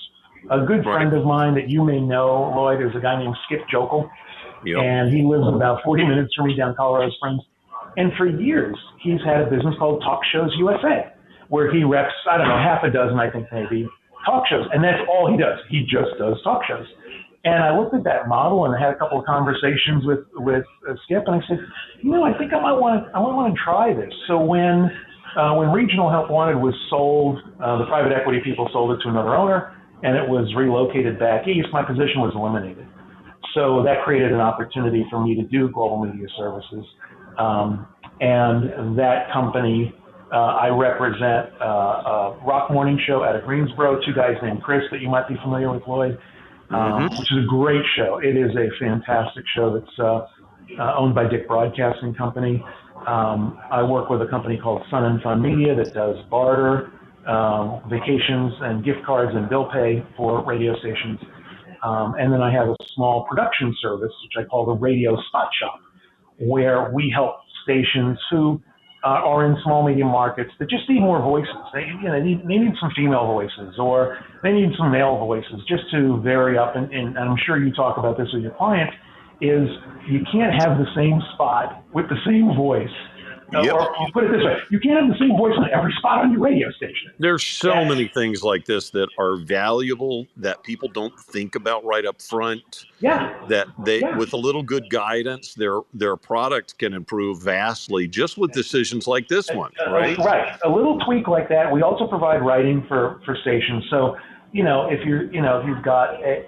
A good Right. friend of mine that you may know, Loyd, is a guy named Skip Joeckel, Yep. and he lives about 40 minutes from me down Colorado Springs. And for years, he's had a business called Talk Shows USA, where he reps, I don't know, half a dozen, I think maybe, talk shows. And that's all he does. He just does talk shows. And I looked at that model and I had a couple of conversations with, with uh, Skip, and I said, you know, I think I might want to, I might want to try this. So when, uh, when Regional Help Wanted was sold, uh, the private equity people sold it to another owner, and it was relocated back east, my position was eliminated. So that created an opportunity for me to do global media services. Um, and that company, uh, I represent uh, a rock morning show out of Greensboro, two guys named Chris that you might be familiar with, Loyd, um, which is a great show. It is a fantastic show that's uh, uh, owned by Dick Broadcasting Company. Um, I work with a company called Sun and Fun Media that does barter, um, vacations, and gift cards and bill pay for radio stations. Um, and then I have a small production service, which I call the Radio Spot Shop, where we help stations who uh, are in small medium markets that just need more voices. They, you know, they need, they need some female voices or they need some male voices just to vary up. And, and I'm sure you talk about this with your clients. Is you can't have the same spot with the same voice. Uh, Yep. Or put it this way, you can't have the same voice on every spot on your radio station. There's so Yeah. many things like this that are valuable that people don't think about right up front. Yeah, That they, Yeah. with a little good guidance, their their product can improve vastly just with decisions like this one, Uh, right? Right. A little tweak like that. We also provide writing for, for stations. So, you know, if you're, you know, if you've got eh,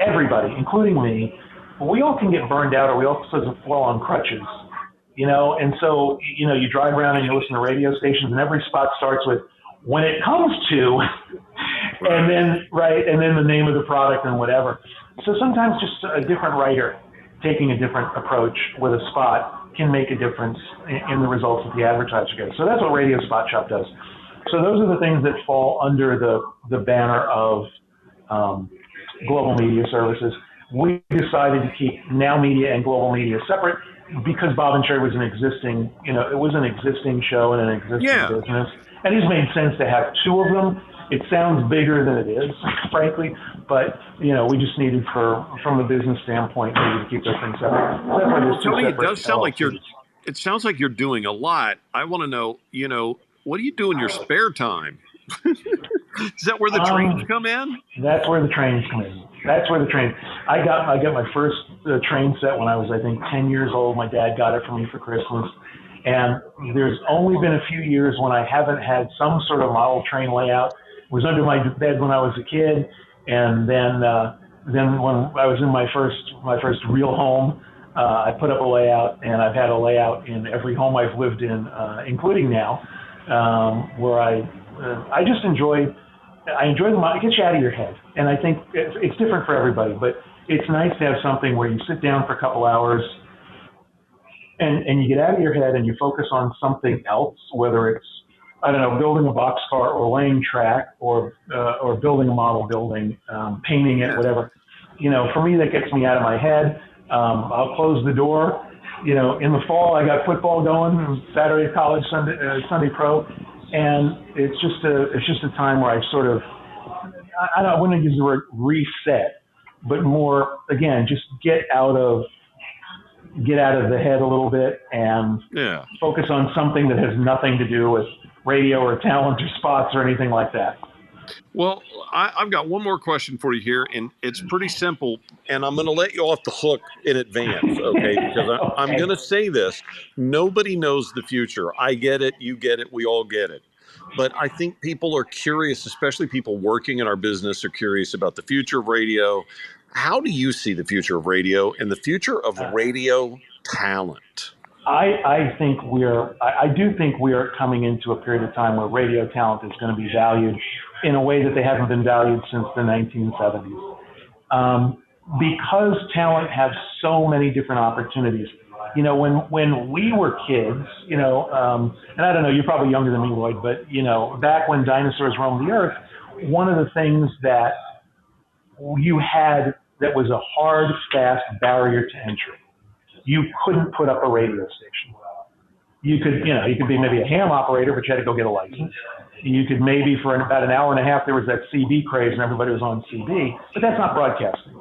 everybody, including me, we all can get burned out or we all sort of fall on crutches, you know, and so, you know, you drive around and you listen to radio stations and every spot starts with, when it comes to, and then, right, and then the name of the product and whatever. So sometimes just a different writer taking a different approach with a spot can make a difference in, in the results that the advertiser gets. So that's what Radio Spot Shop does. So those are the things that fall under the, the banner of um, global media services. We decided to keep Now Media and Global Media separate because Bob and Sheri was an existing, you know, it was an existing show and an existing Yeah. business. And it made sense to have two of them. It sounds bigger than it is, frankly, but you know, we just needed for from a business standpoint maybe to keep those things separate. So that's why there's two Tony, it does sound like you're. It sounds like you're doing a lot. I want to know. You know, what do you do in your spare time? Is that where the Um, trains come in? That's where the trains come in. That's where the train. I got I got my first uh, train set when I was I think 10 years old. My dad got it for me for Christmas, and there's only been a few years when I haven't had some sort of model train layout. It was under my bed when I was a kid, and then uh, then when I was in my first my first real home, uh, I put up a layout, and I've had a layout in every home I've lived in, uh, including now, um, where I uh, I just enjoy I enjoy the it gets you out of your head, and I think it's, it's different for everybody. But it's nice to have something where you sit down for a couple hours, and and you get out of your head and you focus on something else, whether it's I don't know building a boxcar or laying track or uh, or building a model building, um, painting it, whatever. you know, for me, that gets me out of my head. Um, I'll close the door. You know, in the fall, I got football going, Saturday college, Sunday, uh, Sunday pro, and it's just a it's just a time where I sort of I, I wouldn't use the word reset, but more again, just get out of get out of the head a little bit and Yeah. focus on something that has nothing to do with radio or talent or spots or anything like that. Well, I, I've got one more question for you here, and it's pretty simple. And I'm going to let you off the hook in advance, okay? Because I, I'm going to say this: nobody knows the future. I get it, you get it, we all get it. But I think people are curious, especially people working in our business, are curious about the future of radio. How do you see the future of radio and the future of uh. radio talent? I, I think we're, I, I do think we are coming into a period of time where radio talent is going to be valued in a way that they haven't been valued since the 1970s. Um, because talent has so many different opportunities. You know, when, when we were kids, you know, um, and I don't know, you're probably younger than me, Loyd, but, you know, back when dinosaurs roamed the earth, one of the things that you had that was a hard, fast barrier to entry you couldn't put up a radio station. You could, you know, you could be maybe a ham operator, but you had to go get a license. You could maybe for about an hour and a half there was that CB craze and everybody was on CB, but that's not broadcasting.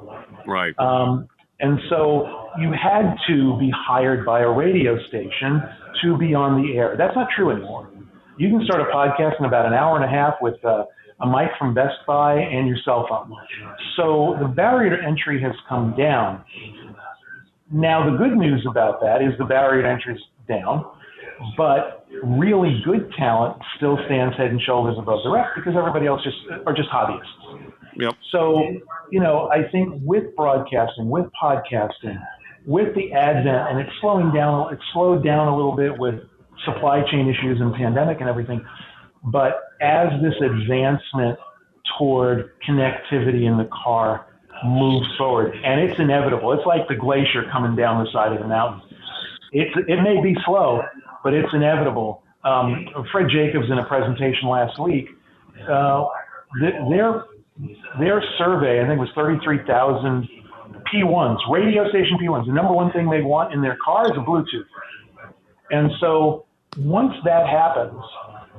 Right. Um, and so you had to be hired by a radio station to be on the air. That's not true anymore. You can start a podcast in about an hour and a half with uh, a mic from Best Buy and your cell phone. So the barrier to entry has come down. Now, the good news about that is the barrier to entry is down, but really good talent still stands head and shoulders above the rest because everybody else just are just hobbyists. Yep. So, you know, I think with broadcasting, with podcasting, with the advent, and it's slowing down, it's slowed down a little bit with supply chain issues and pandemic and everything. But as this advancement toward connectivity in the car moves forward, and it's inevitable, it's like the glacier coming down the side of the mountain. It's, it may be slow, but it's inevitable. Um, Fred Jacobs in a presentation last week, uh, th- their their survey, I think, was 33,000 P1s, radio station P1s. The number one thing they want in their car is a Bluetooth. And so once that happens,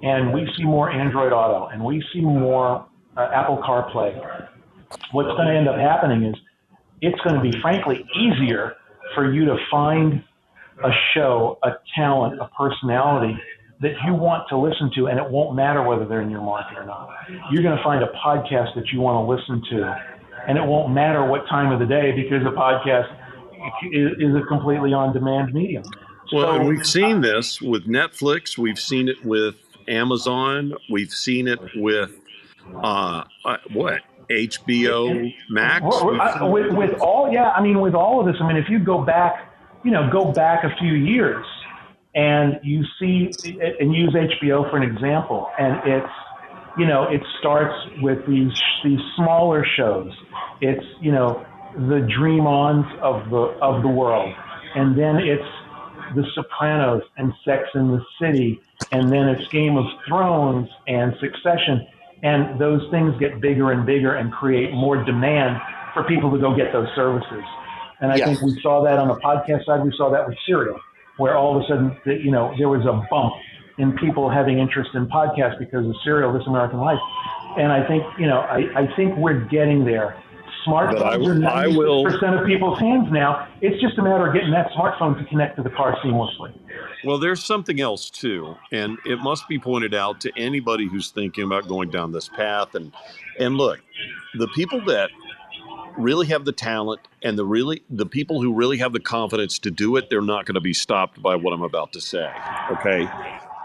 and we see more Android Auto, and we see more uh, Apple CarPlay, what's going to end up happening is it's going to be, frankly, easier for you to find a show, a talent, a personality that you want to listen to, and it won't matter whether they're in your market or not. You're going to find a podcast that you want to listen to, and it won't matter what time of the day because a podcast is, a completely on-demand medium. Well, So- and we've seen this with Netflix. We've seen it with Amazon. We've seen it with uh, uh what HBO Max. Well, We've I- seen- with, with all, yeah, I mean, with all of this, I mean, if you go back, you know, go back a few years and you see and use HBO for an example, and it's, you know, it starts with these these smaller shows. It's, you know, the Dream Ons of the of the world, and then it's The Sopranos and Sex in the City, and then it's Game of Thrones and Succession, and those things get bigger and bigger and create more demand for people to go get those services. And I Yes. think we saw that on the podcast side. We saw that with Serial, where all of a sudden, you know, there was a bump in people having interest in podcasts because of Serial, This American Life. And I think, you know, I, I think we're getting there. Smartphones are will- 96% of people's hands now. It's just a matter of getting that smartphone to connect to the car seamlessly. Well, there's something else too, and it must be pointed out to anybody who's thinking about going down this path. And and look, the people that really have the talent and the really the people who really have the confidence to do it, they're not going to be stopped by what I'm about to say. Okay,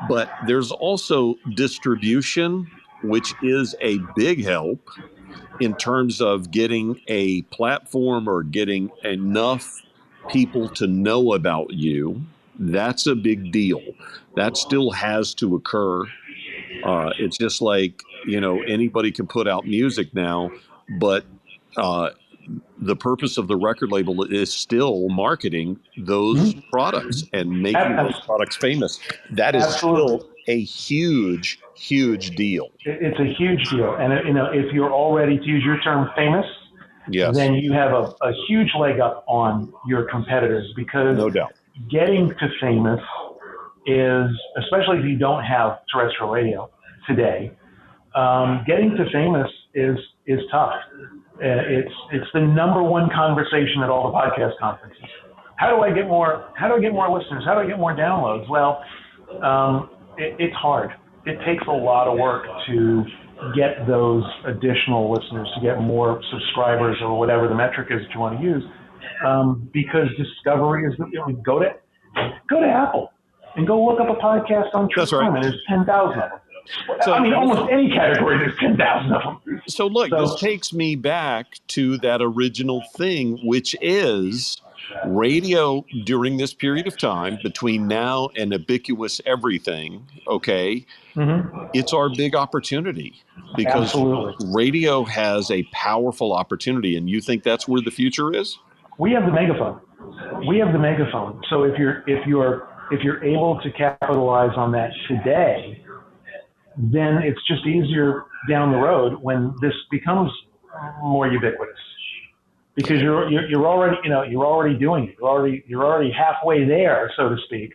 but there's also distribution, which is a big help in terms of getting a platform or getting enough people to know about you that's a big deal. That still has to occur. Uh, it's just like you know anybody can put out music now, but uh, the purpose of the record label is still marketing those products and making those products famous. That is Absolutely. still a huge, huge deal. It's a huge deal. And, you know, if you're already, to use your term, famous, yes. then you have a, a huge leg up on your competitors because no doubt. getting to famous is, especially if you don't have terrestrial radio today, um, getting to famous is is tough. Uh, it's it's the number one conversation at all the podcast conferences. How do I get more? How do I get more listeners? How do I get more downloads? Well, um, it, it's hard. It takes a lot of work to get those additional listeners, to get more subscribers, or whatever the metric is that you want to use. Um, because discovery is the, you know, go to go to Apple and go look up a podcast on True right. And there's ten thousand of them. So- I mean, almost any category, there's ten thousand of them. So look, So- this takes me back to that original thing, which is radio during this period of time between now and ubiquitous everything. Okay, Mm-hmm. it's our big opportunity because Absolutely. radio has a powerful opportunity, and you think that's where the future is? We have the megaphone. We have the megaphone. So if you're if you're if you're able to capitalize on that today, then it's just easier down the road when this becomes more ubiquitous. Because you're, you're you're already you know you're already doing it. You're already you're already halfway there, so to speak,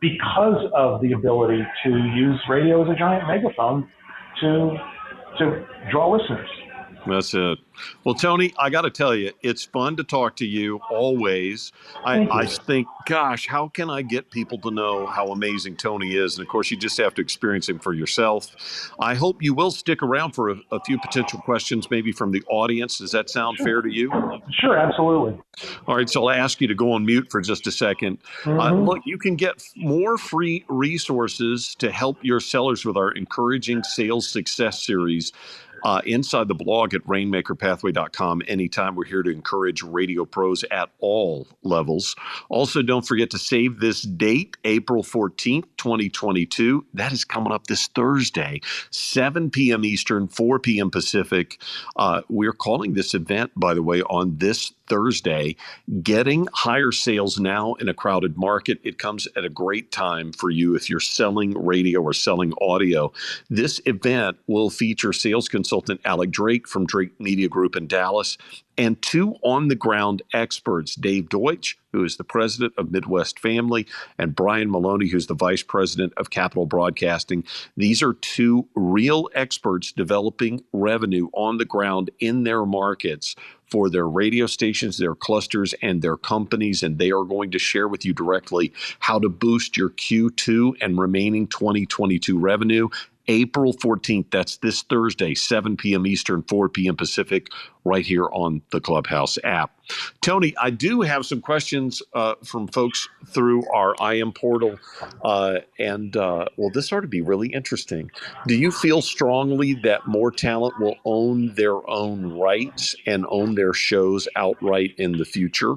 because of the ability to use radio as a giant megaphone to to draw listeners. That's it. Well, Tony, I got to tell you, it's fun to talk to you always. I, you. I think, gosh, how can I get people to know how amazing Tony is? And of course, you just have to experience him for yourself. I hope you will stick around for a, a few potential questions, maybe from the audience. Does that sound fair to you? Sure, absolutely. All right, so I'll ask you to go on mute for just a 2nd Uh, Mhm. look, you can get more free resources to help your sellers with our Encouraging Sales Success series uh, inside the blog at rainmakerpathway.com anytime. We're here to encourage radio pros at all levels. Also, don't forget to save this date, April 14th, 2022. That is coming up this Thursday, 7 p.m. Eastern, 4 p.m. Pacific. Uh, we're calling this event, by the way, on this Thursday getting higher sales now in a crowded market. It comes at a great time for you if you're selling radio or selling audio. This event will feature sales consultant Alec Drake from Drake Media Group in Dallas and two on the ground experts, Dave Deutsch, who is the president of Midwest Family, and Brian Maloney, who's the vice president of Capital Broadcasting. These are two real experts developing revenue on the ground in their markets for their radio stations, their clusters, and their companies. And they are going to share with you directly how to boost your Q2 and remaining 2022 revenue. April 14th, that's this Thursday, 7 p.m. Eastern, 4 p.m. Pacific, right here on the Clubhouse app. Tony, I do have some questions uh, from folks through our IM portal. Uh, and, uh, well, this ought to be really interesting. Do you feel strongly that more talent will own their own rights and own their shows outright in the future?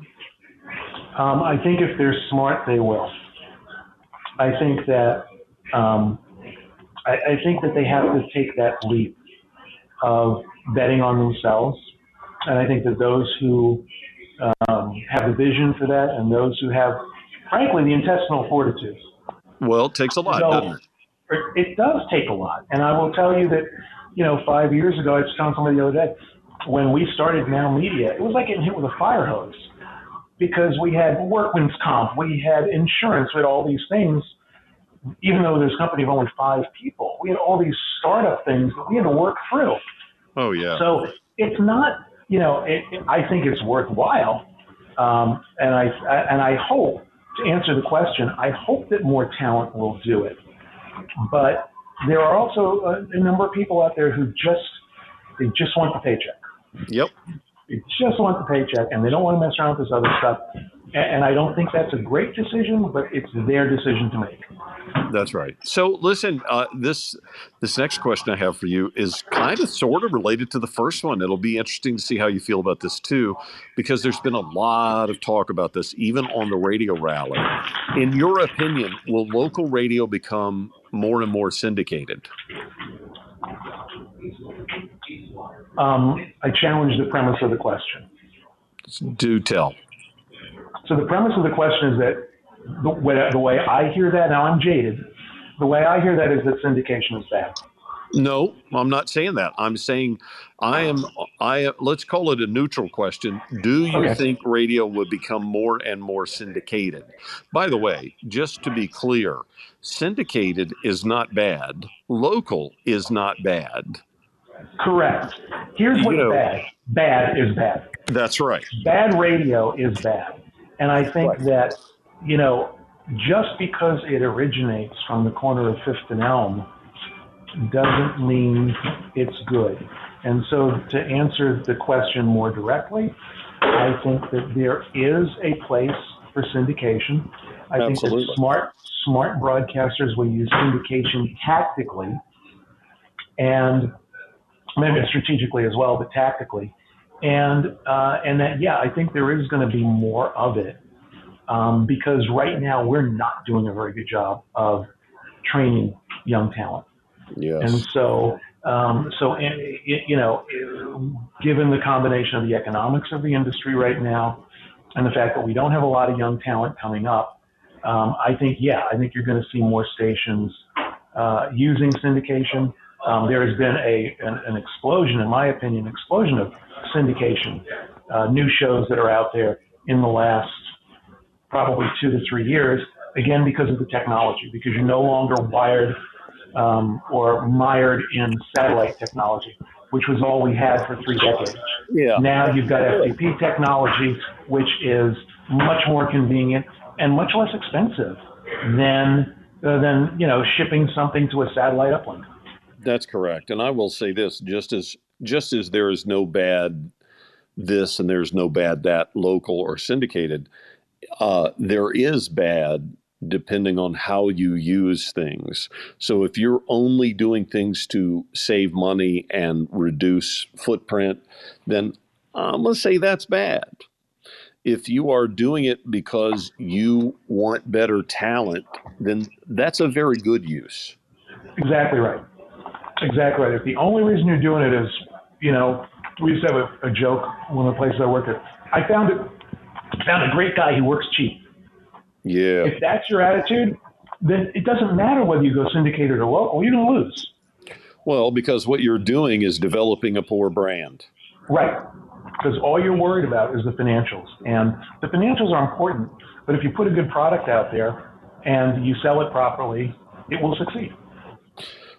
Um, I think if they're smart, they will. I think that um, I, I think that they have to take that leap of betting on themselves, and I think that those who um, have the vision for that and those who have, frankly, the intestinal fortitude. Well, it takes a lot, So- doesn't it? It, does take a lot, and I will tell you that, you know, five years ago, I was telling somebody the other day, when we started Now Media, it was like getting hit with a fire hose because we had workman's comp, we had insurance, we had all these things. Even though there's a company of only five people, we had all these startup things that we had to work through. Oh, yeah. So it's not, you know, it, it, I think it's worthwhile, um, and I and I hope to answer the question. I hope that more talent will do it, but there are also a, a number of people out there who just they just want the paycheck. Yep. They just want the paycheck, and they don't want to mess around with this other stuff. And, and I don't think that's a great decision, but it's their decision to make. That's right. So, listen, uh, this this next question I have for you is kind of sort of related to the first one. It'll be interesting to see how you feel about this too, because there's been a lot of talk about this, even on the radio rally. In your opinion, will local radio become more and more syndicated? Um, I challenge the premise of the question. Do tell. So the premise of the question is that the way, the way I hear that, now I'm jaded, the way I hear that is that syndication is bad. No, I'm not saying that. I'm saying I am. I let's call it a neutral question. Do you Okay. think radio would become more and more syndicated? By the way, just to be clear, syndicated is not bad. Local is not bad. Correct. Here's what's You know- bad. Bad is bad. That's right. Bad radio is bad. And I think Right. that, you know, just because it originates from the corner of Fifth and Elm doesn't mean it's good. And so to answer the question more directly, I think that there is a place for syndication. I think that smart smart broadcasters will use syndication tactically and maybe strategically as well, but tactically. And uh, and that yeah, I think there is going to be more of it um, because right now we're not doing a very good job of training young talent. Yes. And so, um, so and, you know, given the combination of the economics of the industry right now and the fact that we don't have a lot of young talent coming up, um, I think, yeah, I think you're going to see more stations uh, using syndication. Um, there has been a an, an explosion, in my opinion, explosion of syndication, uh, new shows that are out there in the last probably two to three years. Again, because of the technology, because you're no longer wired um, or mired in satellite technology, which was all we had for three decades. yeah. Now you've got FTP technology, which is much more convenient and much less expensive than uh, than you know shipping something to a satellite uplink. That's correct. And I will say this: just as just as there is no bad this and there's no bad that local or syndicated, uh, there is bad depending on how you use things. So if you're only doing things to save money and reduce footprint, then I'm going to say that's bad. If you are doing it because you want better talent, then that's a very good use. Exactly right. Exactly right. If the only reason you're doing it is, you know, we used to have a, a joke one of the places I worked at. I found it found a great guy who works cheap. Yeah. If that's your attitude, then it doesn't matter whether you go syndicated or local. You're going to lose. Well, because what you're doing is developing a poor brand. Right. Because all you're worried about is the financials. And the financials are important, but if you put a good product out there and you sell it properly, it will succeed.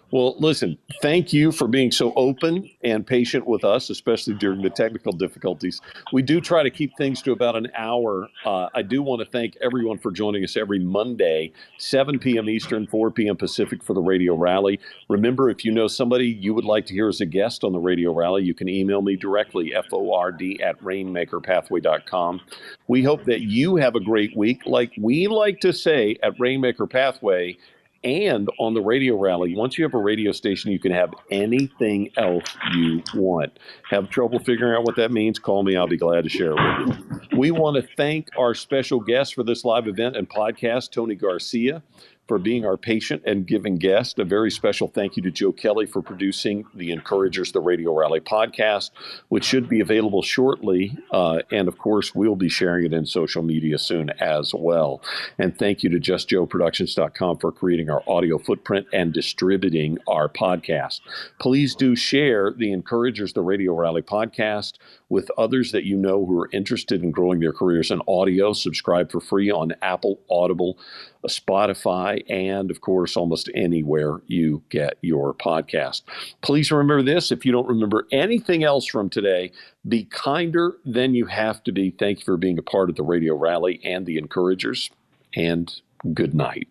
Well, listen, thank you for being so open and patient with us, especially during the technical difficulties. We do try to keep things to about an hour. Uh, I do want to thank everyone for joining us every Monday, 7 p.m. Eastern, 4 p.m. Pacific for the Radio Rally. Remember, if you know somebody you would like to hear as a guest on the Radio Rally, you can email me directly, FORD at rainmakerpathway.com. We hope that you have a great week. Like we like to say at Rainmaker Pathway, and on the radio rally, once you have a radio station, you can have anything else you want. Have trouble figuring out what that means? Call me. I'll be glad to share it with you. We want to thank our special guest for this live event and podcast, Tony Garcia, for being our patient and giving guest. A very special thank you to Joe Kelley for producing the Encouragers, the Radio Rally podcast, which should be available shortly. Uh, and of course, we'll be sharing it in social media soon as well. And thank you to JustJoeProductions.com for creating our audio footprint and distributing our podcast. Please do share the Encouragers, the Radio Rally podcast with others that you know who are interested in growing their careers in audio. Subscribe for free on Apple, Audible, uh, Spotify, and of course, almost anywhere you get your podcast. Please remember this if you don't remember anything else from today, be kinder than you have to be. Thank you for being a part of the Radio Rally and the Encouragers, and good night.